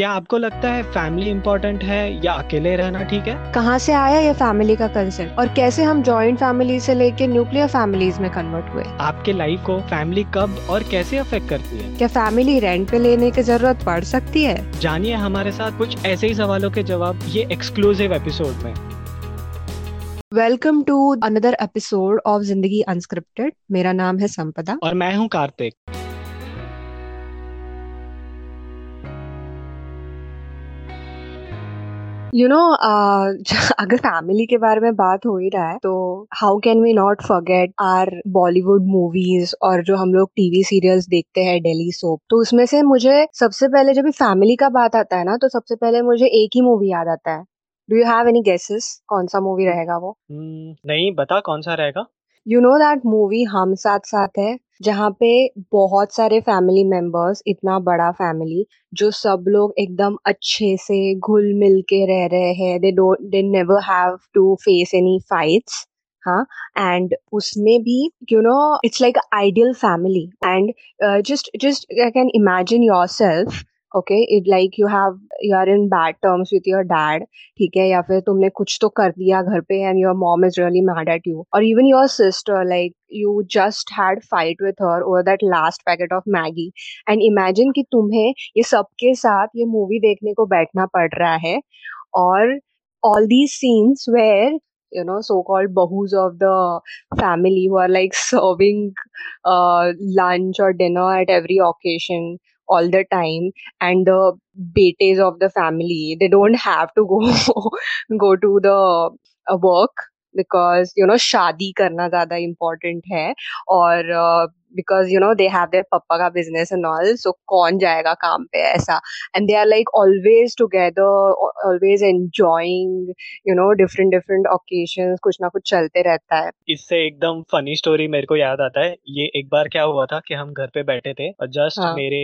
क्या आपको लगता है फैमिली इम्पोर्टेंट है या अकेले रहना ठीक है? कहाँ से आया ये फैमिली का कंसेप्ट और कैसे हम जॉइंट फैमिली से लेके न्यूक्लियर फैमिलीज़ में कन्वर्ट हुए? आपके लाइफ को फैमिली कब और कैसे अफेक्ट करती है? क्या फैमिली रेंट पे लेने की ज़रूरत पड़ सकती है? जानिए हमारे साथ कुछ ऐसे ही सवालों के जवाब ये एक्सक्लूसिव एपिसोड में। Welcome to another episode of Zindagi unscripted मेरा नाम है संपदा। और मैं हूँ कार्तिक। यू नो अगर फैमिली के बारे में बात हो ही रहा है तो how can we not forget our Bollywood movies और जो हम लोग टीवी सीरियल्स देखते हैं डेली सोप तो उसमें से मुझे सबसे पहले जब फैमिली का बात आता है ना तो सबसे पहले मुझे एक ही मूवी याद आता है। Do you have any guesses कौन सा मूवी रहेगा वो? Hmm, नहीं बता कौन सा रहेगा। You know that movie Hum Saath साथ है, जहाँ पे बहुत सारे फैमिली मेंबर्स इतना बड़ा फैमिली जो सब लोग एकदम अच्छे से घुल मिल के रह रहे हैं। They don't they never have to face any fights हाँ? एंड उसमें भी you know it's like ideal family and just just I can imagine yourself okay it like you have you are in bad terms with your dad ठीक है या फिर तुमने कुछ तो कर दिया घर पे and your mom is really mad at you और even your sister like you just had fight with her over that last packet of Maggi and imagine कि तुम्हें ये सबके साथ ये मूवी देखने को बैठना पड़ रहा है और all these scenes where you know so-called bahus of the family who are like serving uh, lunch or dinner at every occasion all the time and the betes of the family they don't have to go go to the uh, work because you know शादी करना ज़्यादा important है और because you know they have their पप्पा का business and all so कौन जाएगा काम पे ऐसा and they are like always together always enjoying you know different different occasion कुछ ना कुछ चलते रहता है इससे एकदम फनी स्टोरी मेरे को याद आता है। ये एक बार क्या हुआ था कि हम घर पे बैठे थे और जस्ट हाँ। मेरे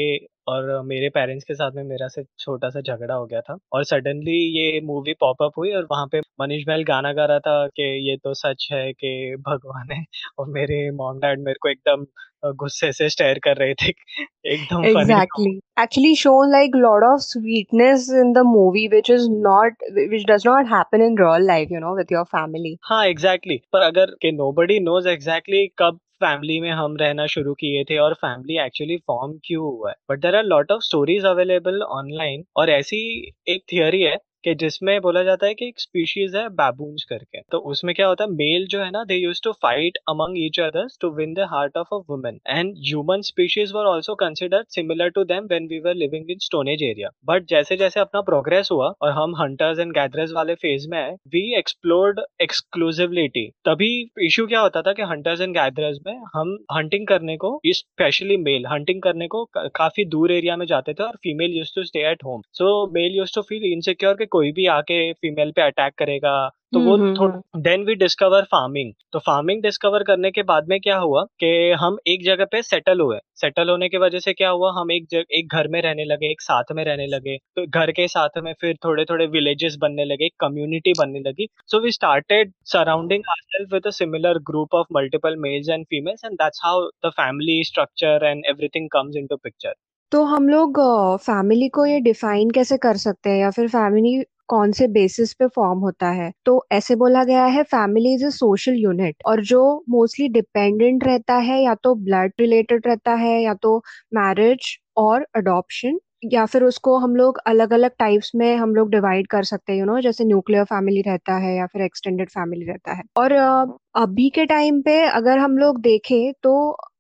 और मेरे पेरेंट्स के साथ में मेरा से छोटा सा झगड़ा हो गया था और सडनली ये मूवी पॉपअप हुई और वहाँ पे मनीष महल गाना गा रहा था कि ये तो सच है कि भगवान है और मेरे मॉम डैड मेरे को एकदम गुस्से से स्टेयर कर रहे थे एकदम Exactly. Actually shown like lot of sweetness in the movie which is not which does not happen in real life, you know, with your family. हाँ एग्जैक्टली exactly. पर अगर कि नोबडी नोज़ एग्जैक्टली कब family में हम रहना शुरू किए थे और फैमिली एक्चुअली फॉर्म क्यों हुआ है? But there are lot of stories available online और ऐसी एक थियोरी है कि जिसमें बोला जाता है कि एक स्पीशीज है बैबून्स करके। तो उसमें क्या होता है मेल जो है ना they use to fight among each others to win the heart of a woman and human species were also considered similar to them when we were living in stone age area but जैसे जैसे अपना progress हुआ और हम hunters and gatherers वाले phase में आए we explored exclusivity तभी इश्यू क्या होता था कि हंटर्स एंड गैदरर्स में हम हंटिंग करने को स्पेशली मेल हंटिंग करने को काफ़ी दूर एरिया में जाते थे और female use to stay at home so male use to feel insecure कि कोई भी आके फीमेल पे अटैक करेगा तो वो थोड़ा देन वी डिस्कवर फ़ार्मिंग तो फ़ार्मिंग डिस्कवर करने के बाद में क्या हुआ कि हम एक जगह पे सेटल हुए। सेटल होने की वजह से क्या हुआ हम एक जग, एक घर में रहने लगे एक साथ में रहने लगे। तो घर के साथ में फिर थोड़े थोड़े विलेजेस बनने लगे कम्युनिटी बनने लगी। So we started surrounding with a similar group of multiple males and females and that's how the family structure and everything comes into picture. तो हम लोग फैमिली को ये डिफाइन कैसे कर सकते हैं या फिर फैमिली कौन से बेसिस पे फॉर्म होता है? तो ऐसे बोला गया है family is a social unit और जो मोस्टली डिपेंडेंट रहता है, या तो ब्लड रिलेटेड रहता है, या तो मैरिज और अडॉप्शन या फिर उसको हम लोग अलग अलग टाइप्स में हम लोग डिवाइड कर सकते हैं यू नो जैसे न्यूक्लियर फैमिली रहता है या फिर एक्सटेंडेड फैमिली रहता है। और अभी के टाइम पे अगर हम लोग देखें तो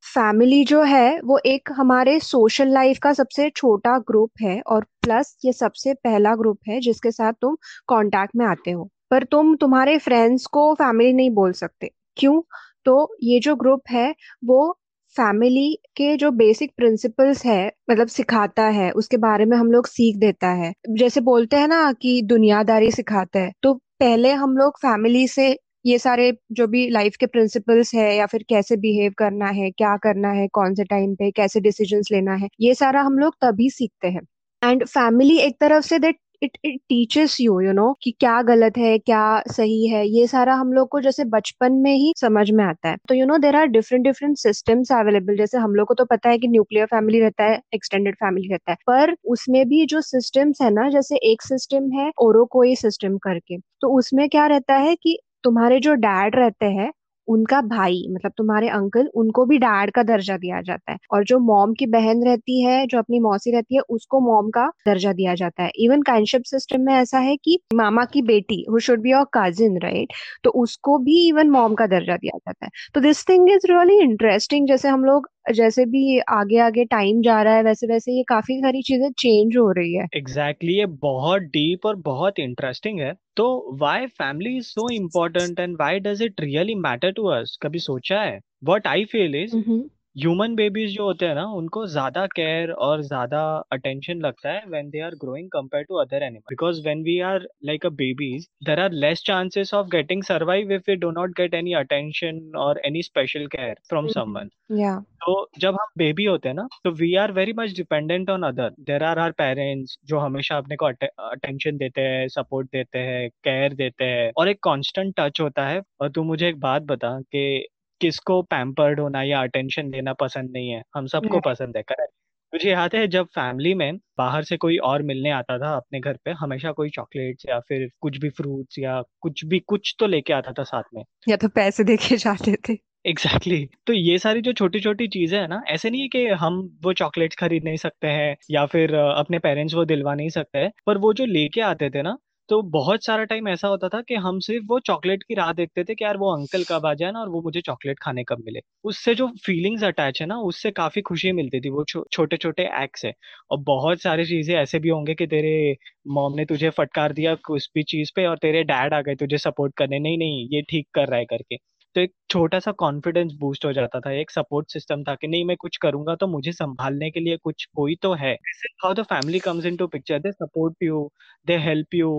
फैमिली जो है वो एक हमारे सोशल लाइफ का सबसे छोटा ग्रुप है और प्लस ये सबसे पहला ग्रुप है जिसके साथ तुम कांटेक्ट में आते हो। पर तुम तुम्हारे फ्रेंड्स को फैमिली नहीं बोल सकते। क्यों? तो ये जो ग्रुप है वो फैमिली के जो बेसिक प्रिंसिपल्स है मतलब सिखाता है, उसके बारे में हम लोग सीख देता है। जैसे बोलते हैं ना कि दुनियादारी सिखाता है तो पहले हम लोग फैमिली से ये सारे जो भी लाइफ के प्रिंसिपल्स है या फिर कैसे बिहेव करना है, क्या करना है, कौन से टाइम पे कैसे डिसीजंस लेना है, ये सारा हम लोग तभी सीखते हैं। एंड फैमिली एक तरफ़ से they it it teaches you you know कि क्या गलत है, क्या सही है, ये सारा हम लोग को जैसे बचपन में ही समझ में आता है। तो you know there are different different systems available जैसे हम लोग को तो पता है कि न्यूक्लियर फैमिली रहता है एक्सटेंडेड फैमिली रहता है। पर उसमें भी जो सिस्टम्स है ना, जैसे एक सिस्टम है ओरो कोई सिस्टम करके तो उसमें क्या रहता है कि तुम्हारे जो डैड रहते हैं उनका भाई मतलब तुम्हारे अंकल उनको भी डैड का दर्जा दिया जाता है। और जो मॉम की बहन रहती है जो अपनी मौसी रहती है उसको मॉम का दर्जा दिया जाता है। इवन काइंडशिप सिस्टम में ऐसा है कि मामा की बेटी who should be your cousin right तो उसको भी इवन मॉम का दर्जा दिया जाता है। तो this thing is really interesting जैसे हम लोग जैसे भी आगे आगे टाइम जा रहा है वैसे वैसे ये काफ़ी सारी चीज़ें चेंज हो रही है। एग्जैक्टली exactly, ये बहुत डीप और बहुत इंटरेस्टिंग है। तो why family is so important and why does it really matter to us कभी सोचा है? What I feel is human babies जो होते हैं ना उनको ज़्यादा केयर और ज़्यादा अटेंशन लगता है when they are growing compare to other animal because when we are like a babies there are less chances of getting survive if we do not get any attention और any special care from someone तो जब हम baby होते हैं ना तो we are very much dependent on other there are are parents जो हमेशा अपने को अटेंशन देते हैं सपोर्ट देते हैं केयर देते हैं और एक कॉन्स्टेंट टच होता है। और तू मुझे एक बात बता कि किसको पैम्पर्ड होना या अटेंशन देना पसंद नहीं है? हम सबको पसंद है करेक्ट मुझे याद है जब फैमिली में बाहर से कोई और मिलने आता था अपने घर पे हमेशा कोई चॉकलेट्स या फिर कुछ भी फ्रूट्स या कुछ भी कुछ तो लेके आता था साथ में। या तो पैसे देके जाते थे। Exactly exactly. तो ये सारी जो छोटी छोटी चीज़ें है ना ऐसे नहीं है कि हम वो चॉकलेट्स खरीद नहीं सकते हैं या फिर अपने पेरेंट्स वो दिलवा नहीं सकते हैं पर वो जो लेके आते थे ना तो बहुत सारा टाइम ऐसा होता था कि हम सिर्फ़ वो चॉकलेट की राह देखते थे कि यार वो अंकल कब आ जाए ना और वो मुझे चॉकलेट खाने कब मिले। उससे जो फीलिंग्स अटैच है ना, उससे काफ़ी खुशी मिलती थी। वो छोटे छोटे एक्ट्स है। और बहुत सारी चीज़ें ऐसे भी होंगे कि तेरे मॉम ने तुझे फटकार दिया उस भी चीज़ पे और तेरे डैड आ गए तुझे सपोर्ट करने। नहीं नहीं, ये ठीक कर रहा है करके। तो एक छोटा सा कॉन्फिडेंस बूस्ट हो जाता था, एक सपोर्ट सिस्टम था कि नहीं, मैं कुछ करूँगा तो मुझे संभालने के लिए कुछ कोई तो है। Family comes into picture they support you they help you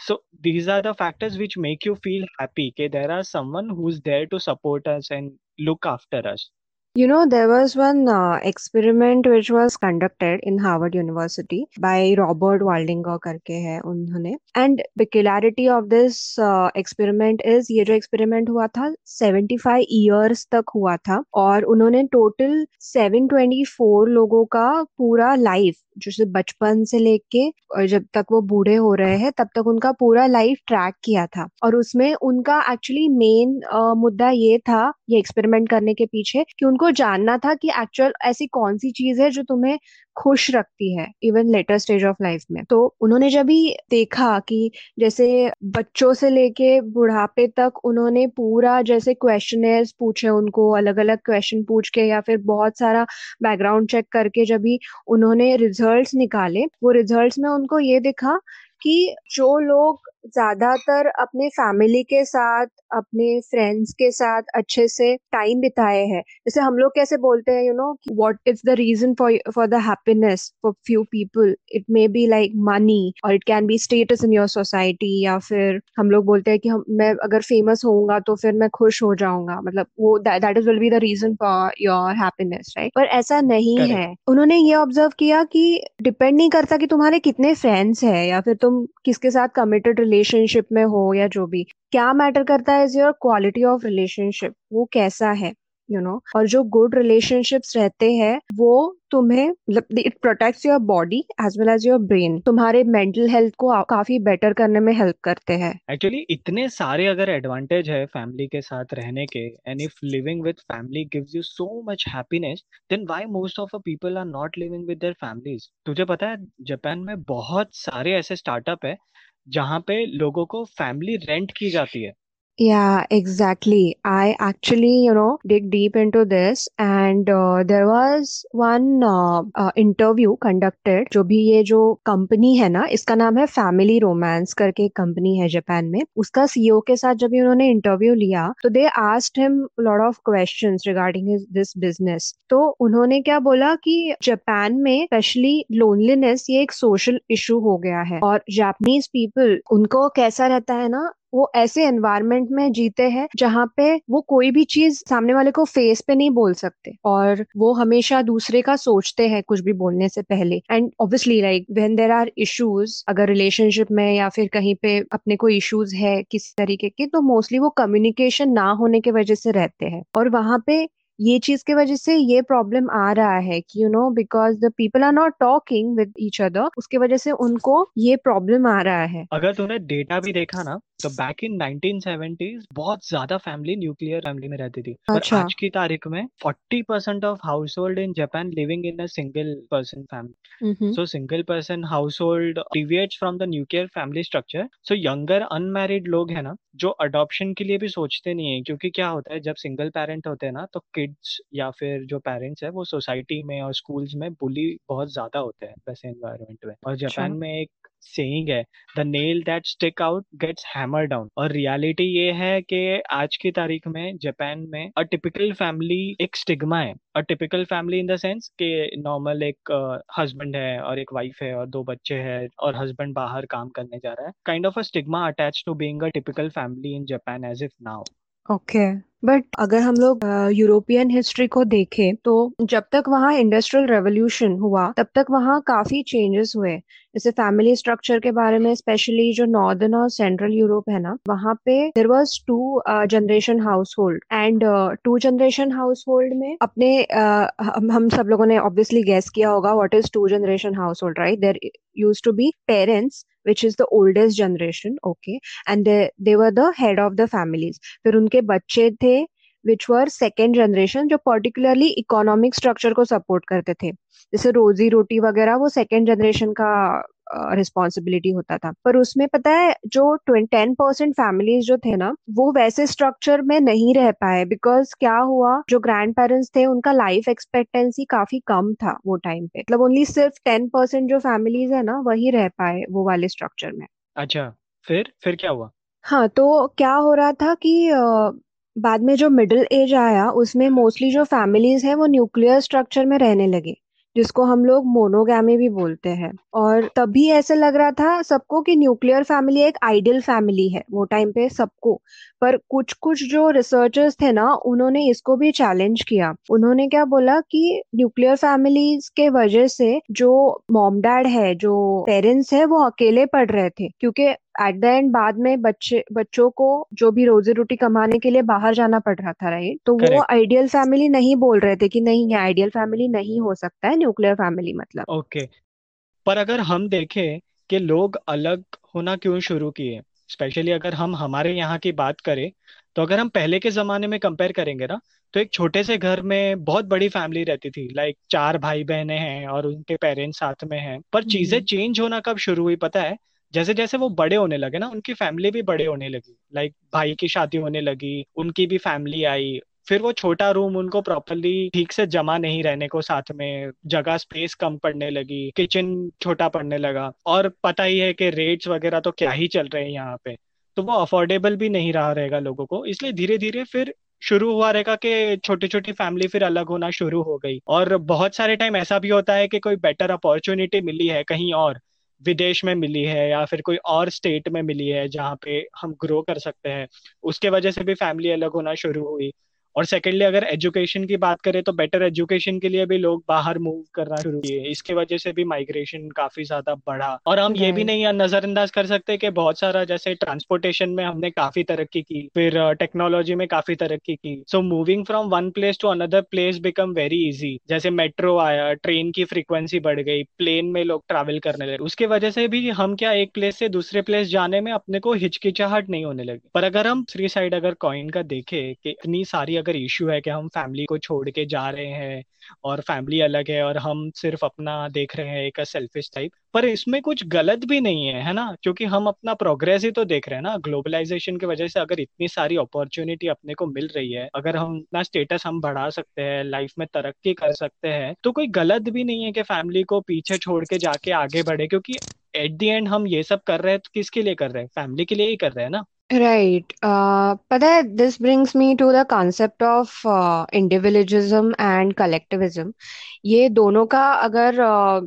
so these are the factors which make you feel happy के there are someone who is there to support us and look after us You know, there was one uh, experiment which was conducted in Harvard University by Robert Waldinger करके है उन्होंने and peculiarity of this uh, experiment is ये जो experiment हुआ था 75 years तक हुआ था और उन्होंने total 724 लोगों का पूरा life जैसे बचपन से लेके और जब तक वो बूढ़े हो रहे हैं, तब तक उनका पूरा लाइफ ट्रैक किया था। और उसमें उनका एक्चुअली मेन मुद्दा ये था, ये एक्सपेरिमेंट करने के पीछे कि उनको जानना था कि एक्चुअल ऐसी कौन सी चीज़ है जो तुम्हें खुश रखती है even later stage of life में। तो उन्होंने जब भी देखा कि जैसे बच्चों से लेके बुढ़ापे तक उन्होंने पूरा जैसे क्वेश्चन पूछे उनको अलग अलग क्वेश्चन पूछ के या फिर बहुत सारा बैकग्राउंड चेक करके जब भी उन्होंने रिजल्ट्स निकाले, वो रिजल्ट्स में उनको ये दिखा कि जो लोग ज़्यादातर अपने फैमिली के साथ अपने फ्रेंड्स के साथ अच्छे से टाइम बिताए हैं। जैसे हम लोग कैसे बोलते हैं you know what is the reason for for the happiness for few people it may be like money और it can be status in your society या फिर हम लोग बोलते हैं कि हम मैं अगर फ़ेमस होऊँगा तो फिर मैं खुश हो जाऊँगा। मतलब वो that is will be the reason for your happiness right पर ऐसा नहीं Correct. है। उन्होंने ये ऑब्ज़र्व किया कि डिपेंड नहीं करता कि तुम्हारे कितने फ्रेंड्स है या फिर तुम किसके साथ कमिटेड रिलेशनशिप में हो या जो भी, क्या मैटर करता है is your quality of relationship वो कैसा है? You you know know? और जो गुड रिलेशनशिप्स रहते हैं, वो तुम्हें it protects your body as well as your brain तुम्हारे मेंटल हेल्थ को काफ़ी बेटर करने में हेल्प करते हैं। एक्चुअली इतने सारे अगर एडवांटेज है फैमिली के साथ रहने के and if living with family gives you so much happiness then why most of a people are not living with their families तुझे पता है जापान में बहुत सारे ऐसे स्टार्टअप है, जहाँ पे लोगों को फैमिली रेंट की जाती है। Yeah, exactly. I actually, you know, dig deep into this and uh, there was one uh, uh, interview conducted जो भी ये जो कंपनी है ना इसका नाम है फैमिली रोमांस करके कंपनी है जापान में उसका सीईओ के साथ जब उन्होंने इंटरव्यू लिया तो they asked him lot of questions regarding this business तो उन्होंने क्या बोला कि जापान में स्पेशली लोनलीनेस ये एक सोशल इशू हो गया है और जापानीज पीपल उनको कैसा रहता है ना वो ऐसे एनवायरमेंट में जीते हैं जहाँ पे वो कोई भी चीज़ सामने वाले को फेस पे नहीं बोल सकते और वो हमेशा दूसरे का सोचते हैं कुछ भी बोलने से पहले। And obviously like when there are issues अगर रिलेशनशिप में या फिर कहीं पे अपने को इश्यूज़ है किसी तरीके के तो मोस्टली वो कम्युनिकेशन ना होने की वजह से रहते हैं। और वहाँ पे ये चीज़ की वजह से ये प्रॉब्लम आ रहा है कि you know because the people are not talking with each other उसके वजह से उनको ये प्रॉब्लम आ रहा है। अगर तूने डेटा भी देखा ना तो बैक इन 1970s बहुत ज़्यादा फैमिली न्यूक्लियर फैमिली में रहती थी। अच्छा. और आज की तारीख में 40 percent of household in Japan living in a single person family so single person household deviates from the nuclear family structure so younger unmarried लोग है ना जो अडॉप्शन के लिए भी सोचते नहीं है क्योंकि क्या होता है जब सिंगल पेरेंट होते हैं ना तो किड्स या फिर जो पेरेंट्स है वो सोसाइटी में और स्कूल्स में बुली बहुत ज़्यादा होते हैं वैसे एनवायरमेंट में। और जापान अच्छा। में एक सेइंग है the nail that stick out gets hammer down और रियलिटी ये है कि आज की तारीख में जापान में अ टिपिकल फैमिली एक स्टिग्मा है। A typical family in the sense कि नॉर्मल एक हस्बैंड uh, है और एक वाइफ है और दो बच्चे हैं और हस्बैंड बाहर काम करने जा रहा है। Kind of a stigma attach to being a typical family in Japan as if now okay but अगर हम लोग यूरोपियन हिस्ट्री को देखें तो जब तक वहाँ इंडस्ट्रियल रेवोल्यूशन हुआ तब तक वहाँ काफ़ी चेंजेस हुए। जैसे फैमिली स्ट्रक्चर के बारे में स्पेशली जो नॉर्दर्न और सेंट्रल यूरोप है ना वहाँ पे there was two generation household and two generation household में अपने uh, हम, हम सब लोगों ने ऑब्वियसली गैस किया होगा what is two generation household right there use to be parents which is the oldest generation, okay? And they they were the head of the families. फिर उनके बच्चे थे विच वर सेकेंड जनरेशन जो particularly economic structure को support करते थे। जैसे रोजी रोटी वगैरह, वो सेकेंड जनरेशन का रिस्पॉन्सिबिलिटी uh, होता था। पर उसमें पता है जो टेन परसेंट फैमिलीज़ जो थे ना वो वैसे स्ट्रक्चर में नहीं रह पाए बिकॉज़ क्या हुआ जो ग्रैंड पेरेंट्स थे उनका लाइफ एक्सपेक्टेंसी काफ़ी कम था वो टाइम पे। मतलब ओनली सिर्फ़ टेन परसेंट जो फैमिलीज़ है ना वही रह पाए वो वाले स्ट्रक्चर में। अच्छा फिर फिर क्या हुआ? हाँ तो क्या हो रहा था कि बाद में जो मिडिल एज आया उसमें मोस्टली जो फैमिलीज़ हैं वो न्यूक्लियर स्ट्रक्चर में रहने लगे। जिसको हम लोग मोनोगैमी भी बोलते हैं। और तभी ऐसे लग रहा था सबको कि न्यूक्लियर फैमिली एक आइडियल फैमिली है, वो टाइम पे सबको। पर कुछ कुछ जो रिसर्चर्स थे ना, उन्होंने इसको भी चैलेंज किया। उन्होंने क्या बोला कि न्यूक्लियर फैमिलीज़ के वजह से जो मॉम डैड है, जो पेरेंट्स है, वो अकेले पढ़ रहे थे। क्योंकि एट द एंड बाद में बच्चे बच्चों को जो भी रोजी रोटी कमाने के लिए बाहर जाना पड़ रहा था राइट तो Correct. वो आइडियल फैमिली नहीं बोल रहे थे कि नहीं ये आइडियल फैमिली नहीं हो सकता है न्यूक्लियर फैमिली मतलब ओके okay. पर अगर हम देखें कि लोग अलग होना क्यों शुरू किए स्पेशली अगर हम हमारे यहाँ की बात करें तो अगर हम पहले के जमाने में कंपेयर करेंगे ना तो एक छोटे से घर में बहुत बड़ी फैमिली रहती थी लाइक चार भाई बहनें हैं और उनके पेरेंट्स साथ में हैं पर चीज़ें चेंज होना कब शुरू हुई पता है जैसे जैसे वो बड़े होने लगे ना, उनकी फैमिली भी बड़े होने लगी। लाइक भाई की शादी होने लगी, उनकी भी फैमिली आई। फिर वो छोटा रूम उनको प्रॉपरली ठीक से जमा नहीं रहने को साथ में, जगह स्पेस कम पड़ने लगी किचन छोटा पड़ने लगा। और पता ही है कि रेट्स वगैरह तो क्या ही चल रहे हैं यहाँ पे। तो वो अफोर्डेबल भी नहीं रहा रहेगा लोगों को, इसलिए धीरे धीरे फिर शुरू हुआ रहेगा कि छोटी छोटी फैमिली फिर अलग होना शुरू हो गई। और बहुत सारे टाइम ऐसा भी होता है कि कोई बेटर अपॉर्चुनिटी मिली है कहीं और। विदेश में मिली है या फिर कोई और स्टेट में मिली है जहाँ पे हम ग्रो कर सकते हैं, उसके वजह से भी फैमिली अलग होना शुरू हुई। और सेकेंडली अगर एजुकेशन की बात करें तो बेटर एजुकेशन के लिए भी लोग बाहर मूव करना शुरू किए। इसके वजह से भी माइग्रेशन काफ़ी ज़्यादा बढ़ा। और हम ये भी नहीं नजरअंदाज कर सकते कि बहुत सारा जैसे ट्रांसपोर्टेशन में हमने काफ़ी तरक्की की फिर टेक्नोलॉजी में काफ़ी तरक्की की। So moving from one place to another place become very easy जैसे मेट्रो आया ट्रेन की फ्रीक्वेंसी बढ़ गई प्लेन में लोग ट्रैवल करने लगे। उसके वजह से भी हम क्या एक प्लेस से दूसरे प्लेस जाने में अपने को हिचकिचाहट नहीं होने लगी। पर अगर हम थ्री साइड अगर कॉइन का देखे कि इतनी सारी अगर इश्यू है कि हम फैमिली को छोड़ के जा रहे हैं और फैमिली अलग है और हम सिर्फ़ अपना देख रहे हैं एक सेल्फिश टाइप पर इसमें कुछ गलत भी नहीं है है ना? क्योंकि हम अपना प्रोग्रेस ही तो देख रहे हैं ना। ग्लोबलाइजेशन की वजह से अगर इतनी सारी अपॉर्चुनिटी अपने को मिल रही है, अगर हम अपना स्टेटस हम बढ़ा सकते हैं लाइफ में तरक्की कर सकते हैं तो कोई गलत भी नहीं है कि फैमिली को पीछे छोड़ के जाके आगे बढ़े, क्योंकि एट दी एंड हम ये सब कर रहे हैं तो किसके लिए कर रहे हैं? फैमिली के लिए ही कर रहे हैं ना? Right. Uh, पता है this brings me to the concept of uh, individualism and collectivism. ये दोनों का अगर uh,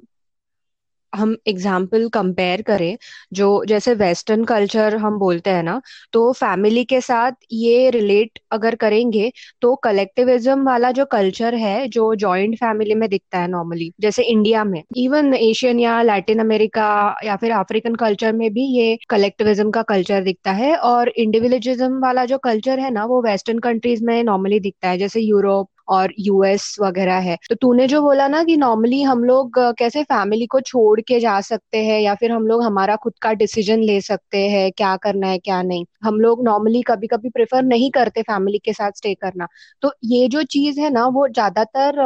हम एग्ज़ाम्पल कंपेयर करें, जो जैसे वेस्टर्न कल्चर हम बोलते हैं ना तो फैमिली के साथ ये रिलेट अगर करेंगे तो कलेक्टिविज्म वाला जो कल्चर है, जो जॉइंट फैमिली में दिखता है नॉर्मली जैसे इंडिया में इवन एशियन या लैटिन अमेरिका या फिर अफ्रीकन कल्चर में भी ये कलेक्टिविज्म का कल्चर दिखता है, और इंडिविजुअलिज्म वाला जो कल्चर है ना, वो वेस्टर्न कंट्रीज़ में नॉर्मली दिखता है, जैसे यूरोप और यूएस वगैरह है। तो तूने जो बोला ना कि नॉर्मली हम लोग कैसे फैमिली को छोड़ के जा सकते हैं या फिर हम लोग हमारा खुद का डिसीज़न ले सकते हैं, क्या करना है, क्या नहीं। हम लोग नॉर्मली कभी कभी प्रेफर नहीं करते फैमिली के साथ स्टे करना। तो ये जो चीज़ है ना, वो ज़्यादातर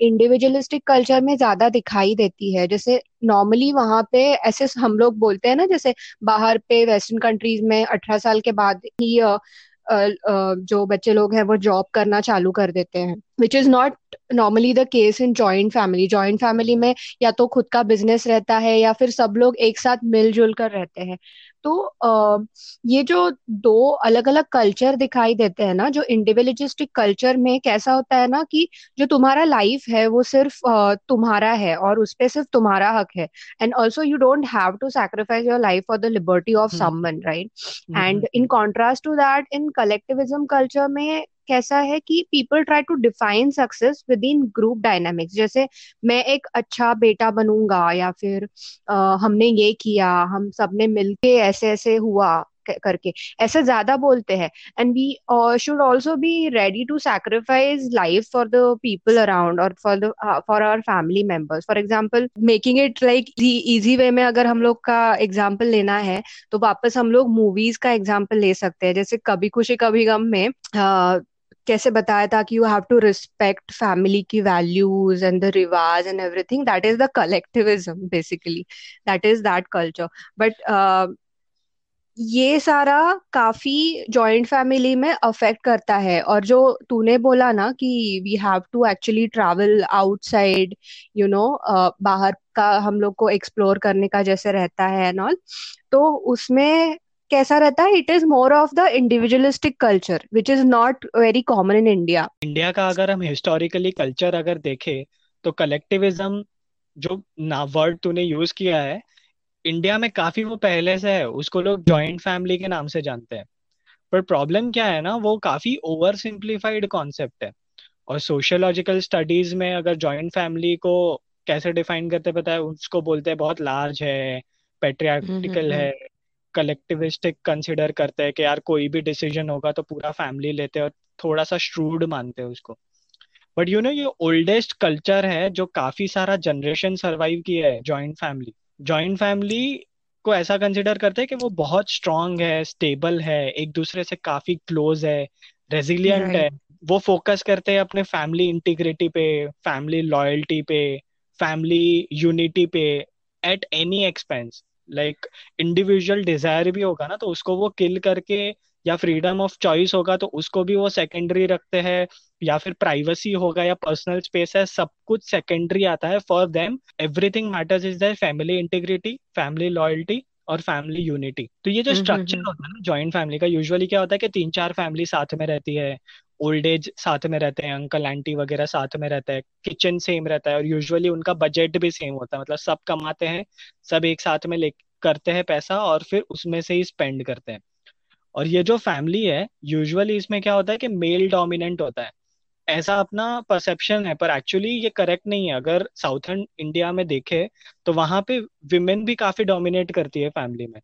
इंडिविजुअलिस्टिक कल्चर में ज़्यादा दिखाई देती है। जैसे नॉर्मली वहाँ पे ऐसे हम लोग बोलते हैं ना, जैसे बाहर पे वेस्टर्न कंट्रीज़ में अठारह साल के बाद ही जो बच्चे लोग हैं वो जॉब करना चालू कर देते हैं which is not normally the case in joint family joint family में या तो खुद का बिज़नेस रहता है या फिर सब लोग एक साथ मिलजुल कर रहते हैं। तो ये जो दो अलग अलग कल्चर दिखाई देते हैं ना जो इंडिविजुअलिस्टिक कल्चर में कैसा होता है ना कि जो तुम्हारा लाइफ है वो सिर्फ़ तुम्हारा है और उस पर सिर्फ़ तुम्हारा हक है। And also you don't have to sacrifice your life for the liberty of someone right and in contrast to that in collectivism culture में कैसा है कि people try to define success within group dynamics जैसे मैं एक अच्छा बेटा बनूँगा या फिर आ, हमने ये किया हम सबने मिलके ऐसे ऐसे हुआ करके ऐसे ज़्यादा बोलते हैं. And we should also be ready to sacrifice life for the people around और for the for our family members for example making it like easy way में अगर हम लोग का एग्ज़ाम्पल लेना है तो वापस हम लोग मूवीज़ का एग्ज़ाम्पल ले सकते हैं. जैसे कभी खुशी कभी गम में uh, कैसे बताया था कि you have to respect family की वैल्यूज़ एंड द रिवाज and everything that is the collectivism basically that is that culture but ये सारा काफ़ी जॉइंट फैमिली में अफेक्ट करता है। और जो तूने बोला ना कि we have to actually travel outside you know बाहर का हम लोग को एक्सप्लोर करने का जैसे रहता है एंड ऑल तो उसमें कैसा रहता है? It is more of the individualistic culture which is not very common in India India का अगर हम हिस्टोरिकली कल्चर अगर देखें तो कलेक्टिविज्म जो ना वर्ड तूने यूज़ किया है इंडिया में काफ़ी वो पहले से है उसको लोग जॉइंट फैमिली के नाम से जानते हैं। पर प्रॉब्लम क्या है ना वो काफ़ी ओवर सिंप्लीफाइड कॉन्सेप्ट है। और सोशियोलॉजिकल स्टडीज़ में अगर जॉइंट फैमिली को कैसे डिफाइन करते पता है? उसको बोलते हैं बहुत लार्ज है पेट्रियार्टिकल है कलेक्टिविस्टिक कंसिडर करते हैं कि यार कोई भी डिसीज़न होगा तो पूरा फैमिली लेते हैं और थोड़ा सा श्रूड मानते हैं उसको। बट यू नो ये ओल्डेस्ट कल्चर है जो काफ़ी सारा जनरेशन सर्वाइव किया है जॉइंट फैमिली जॉइंट फैमिली को ऐसा कंसिडर करते हैं कि वो बहुत स्ट्रांग है स्टेबल है एक दूसरे से काफ़ी क्लोज है रेजिलियंट. है। वो फोकस करते हैं अपने फैमिली इंटीग्रिटी पे फैमिली लॉयल्टी पे फैमिली यूनिटी पे at any expense like individual desire भी होगा ना तो उसको वो किल करके या फ्रीडम ऑफ़ चॉइस होगा तो उसको भी वो सेकेंडरी रखते हैं या फिर प्राइवेसी होगा या पर्सनल स्पेस है सब कुछ सेकेंडरी आता है for them everything matters is their family integrity family loyalty और फैमिली यूनिटी तो ये जो स्ट्रक्चर हम्म, हम्म, हम्म। होता है ना ज्वाइंट फैमिली का यूजुअली क्या होता है कि तीन चार फैमिली साथ में रहती है ओल्ड एज साथ में रहते हैं अंकल आंटी वगैरह साथ में रहता है किचन सेम रहता है और यूजुअली उनका बजट भी सेम होता है। मतलब सब कमाते हैं, सब एक साथ में ले, करते हैं पैसा और फिर उसमें से ही स्पेंड करते हैं। और ये जो फैमिली है यूजुअली इसमें क्या होता है कि मेल डोमिनेंट होता है। ऐसा अपना परसेप्शन है, पर एक्चुअली ये करेक्ट नहीं है। अगर साउथर्न इंडिया में देखे तो वहाँ पे विमेन भी काफ़ी डोमिनेट करती है फैमिली में।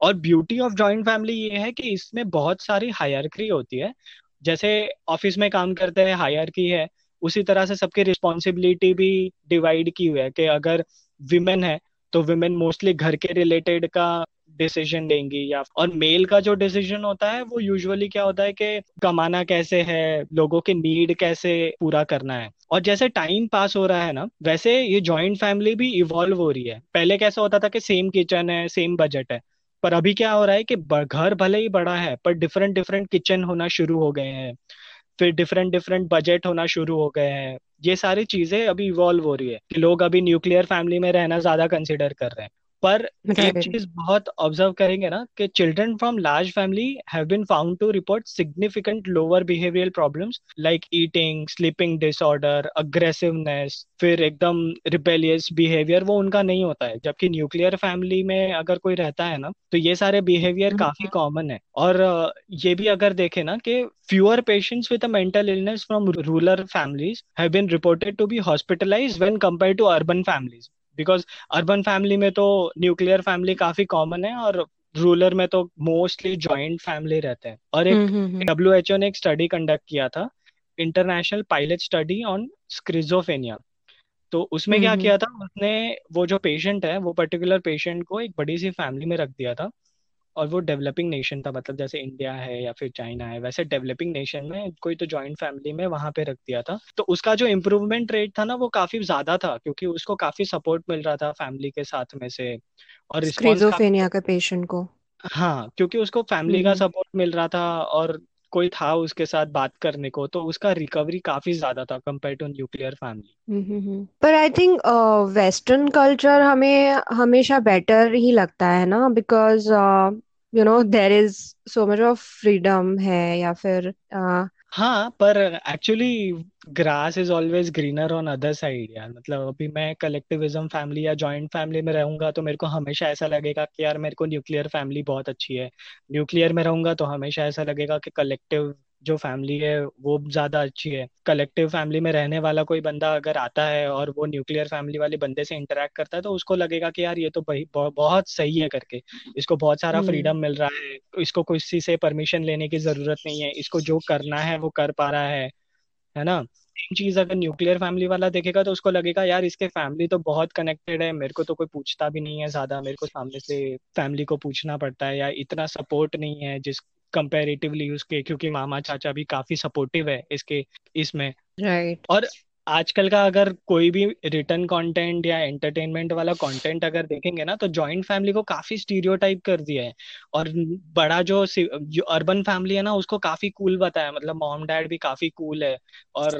और ब्यूटी ऑफ़ जॉइंट फैमिली ये है कि इसमें बहुत सारी हायरक्री होती है। जैसे ऑफ़िस में काम करते हैं हायरकी है, उसी तरह से सबकी रिस्पॉन्सिबिलिटी भी डिवाइड की हुई है कि अगर विमेन है तो विमेन मोस्टली घर के रिलेटेड का डिसीज़न लेंगी या, और मेल का जो डिसीज़न होता है, वो यूजुअली क्या होता है कि कमाना कैसे है, लोगों के नीड कैसे पूरा करना है। और जैसे टाइम पास हो रहा है ना, वैसे ये जॉइंट फैमिली भी इवॉल्व हो रही है। पहले कैसा होता था कि सेम किचन है सेम बजट है। पर अभी क्या हो रहा है कि घर भले ही बड़ा है, पर डिफरेंट डिफरेंट किचन होना शुरू हो गए हैं, फिर डिफरेंट डिफरेंट बजट होना शुरू हो गए हैं, ये सारी चीज़ें अभी इवॉल्व हो रही है कि लोग अभी न्यूक्लियर फैमिली में रहना ज़्यादा कंसिडर कर रहे हैं। पर एक चीज़ बहुत ऑब्ज़र्व करेंगे ना कि children from large family have been found to report significant lower behavioural problems like eating sleeping disorder aggressiveness फिर एकदम रिपेलियस बिहेवियर वो उनका नहीं होता है। जबकि न्यूक्लियर फैमिली में अगर कोई रहता है ना तो ये सारे बिहेवियर काफ़ी कॉमन है। और ये भी अगर देखे ना कि fewer patients with a mental illness from rural families have been reported to be hospitalized when compared to urban families because urban family में तो न्यूक्लियर फैमिली काफ़ी कॉमन है और रूरल में तो मोस्टली ज्वाइंट फैमिली रहते हैं। और एक डब्ल्यू एच ओ ने एक स्टडी कंडक्ट किया था international pilot study on schizophrenia तो उसमें क्या किया था उसने वो जो पेशेंट है वो पर्टिकुलर पेशेंट को एक बड़ी सी फैमिली में रख दिया था। और वो डेवलपिंग नेशन था मतलब जैसे इंडिया है या फिर चाइना है वैसे डेवलपिंग नेशन में कोई तो ज्वाइंट फैमिली में वहाँ पे रख दिया था। तो उसका जो इम्प्रूवमेंट रेट था ना वो काफ़ी ज़्यादा था क्योंकि उसको काफ़ी सपोर्ट मिल रहा था फैमिली के साथ में से। और स्क्रीजोफेनिया के पेशेंट को। हाँ क्योंकि उसको फैमिली का सपोर्ट हम्म। मिल रहा था और कोई था उसके साथ बात करने को तो उसका रिकवरी काफ़ी ज़्यादा था कंपेयर टू न्यूक्लियर फैमिली पर आई थिंक वेस्टर्न कल्चर हमें हमेशा बेटर ही लगता है ना? Because you know there is so much of freedom है या फिर uh, हाँ पर actually grass is always greener on other side यार। मतलब अभी मैं कलेक्टिविज्म फैमिली या जॉइंट फैमिली में रहूँगा तो मेरे को हमेशा ऐसा लगेगा कि यार मेरे को न्यूक्लियर फैमिली बहुत अच्छी है। न्यूक्लियर में रहूँगा तो हमेशा ऐसा लगेगा कि कलेक्टिव जो फैमिली है वो ज़्यादा अच्छी है। कलेक्टिव फैमिली में रहने वाला कोई बंदा अगर आता है और वो न्यूक्लियर फैमिली वाले बंदे से इंटरेक्ट करता है तो उसको लगेगा कि यार ये तो बहुत सही है करके। इसको बहुत सारा फ्रीडम हम्म। मिल रहा है। इसको किसी से परमिशन लेने की ज़रूरत नहीं है। इसको जो करना है वो कर पा रहा है। है ना? सेम चीज़ अगर न्यूक्लियर फैमिली वाला देखेगा तो उसको लगेगा यार इसके फैमिली तो बहुत कनेक्टेड है। मेरे को तो कोई पूछता भी नहीं है ज़्यादा। मेरे को सामने से फैमिली को पूछना पड़ता है या इतना सपोर्ट नहीं है जिस कंपेरेटिवली उसके क्योंकि मामा चाचा भी काफ़ी सपोर्टिव है इसके इसमें। Right right. और आजकल का अगर कोई भी रिटर्न कंटेंट या एंटरटेनमेंट वाला कंटेंट अगर देखेंगे ना तो जॉइंट फैमिली को काफ़ी स्टीरियोटाइप कर दिया है। और बड़ा जो जो अर्बन फैमिली है ना उसको काफ़ी कूल बताया मतलब मॉम डैड भी काफ़ी कूल है। और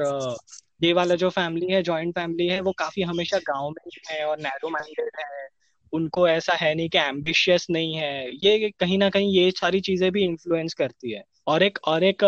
ये वाला जो फैमिली है जॉइंट फैमिली है वो काफ़ी हमेशा गाँव में है और नैरो माइंडेड है। उनको ऐसा है नहीं कि एम्बिशियस नहीं है। ये कहीं ना कहीं ये सारी चीज़ें भी इन्फ्लुएंस करती है। और एक और एक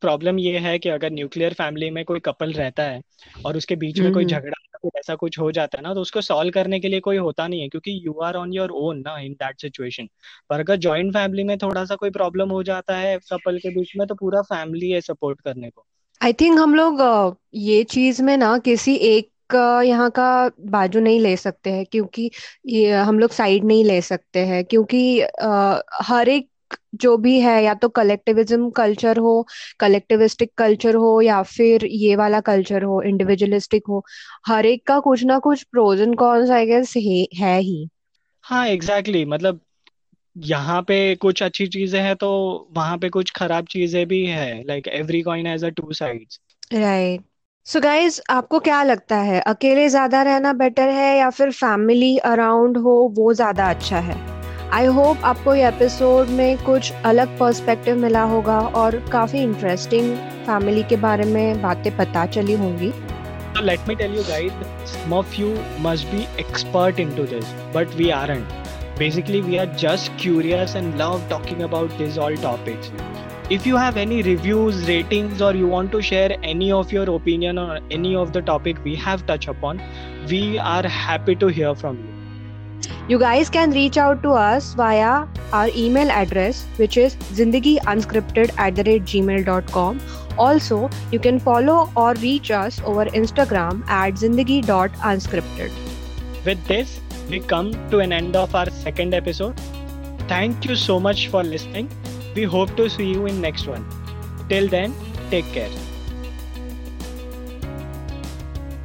प्रॉब्लम ये है कि अगर न्यूक्लियर फैमिली में कोई कपल रहता है और उसके बीच में कोई हम्म। झगड़ा ऐसा कुछ हो जाता है ना तो उसको सॉल्व करने के लिए कोई होता नहीं है क्योंकि you are on your own ना इन दैट सिचुएशन पर अगर जॉइंट फैमिली में थोड़ा सा कोई प्रॉब्लम हो जाता है कपल के बीच में तो पूरा फैमिली है सपोर्ट करने को। आई थिंक हम लोग ये चीज़ में ना किसी एक यहाँ का बाजू नहीं ले सकते हैं क्योंकि ये हम लोग साइड नहीं ले सकते हैं क्योंकि आ, हर एक जो भी है या तो कलेक्टिविज्म कल्चर हो कलेक्टिविस्टिक कल्चर हो या फिर ये वाला कल्चर हो इंडिविजुअलिस्टिक हो हर एक का कुछ ना कुछ pros and cons I guess है ही हाँ एग्जैक्टली exactly. मतलब यहाँ पे कुछ अच्छी चीज़ें हैं तो वहाँ पे कुछ खराब चीज़ें भी है like every coin has a two sides right so guys आपको क्या लगता है अकेले ज़्यादा रहना बेटर है या फिर फैमिली अराउंड हो वो ज़्यादा अच्छा है आई होप आपको ये एपिसोड में कुछ अलग पर्सपेक्टिव मिला होगा और काफ़ी इंटरेस्टिंग फैमिली के बारे में बातें पता चली होंगी let me tell you guys some of you must be expert into this but we aren't basically we are just curious and love talking about these all topics if you have any reviews ratings or you want to share any of your opinion on any of the topic we have touched upon we are happy to hear from you. You guys can reach out to us via our email address which is zindagiunscripted at the rate gmail.com also you can follow or reach us over instagram at zindagi.unscripted with this we come to an end of our second episode. Thank you so much for listening we hope to see you in next one. Till then, take care.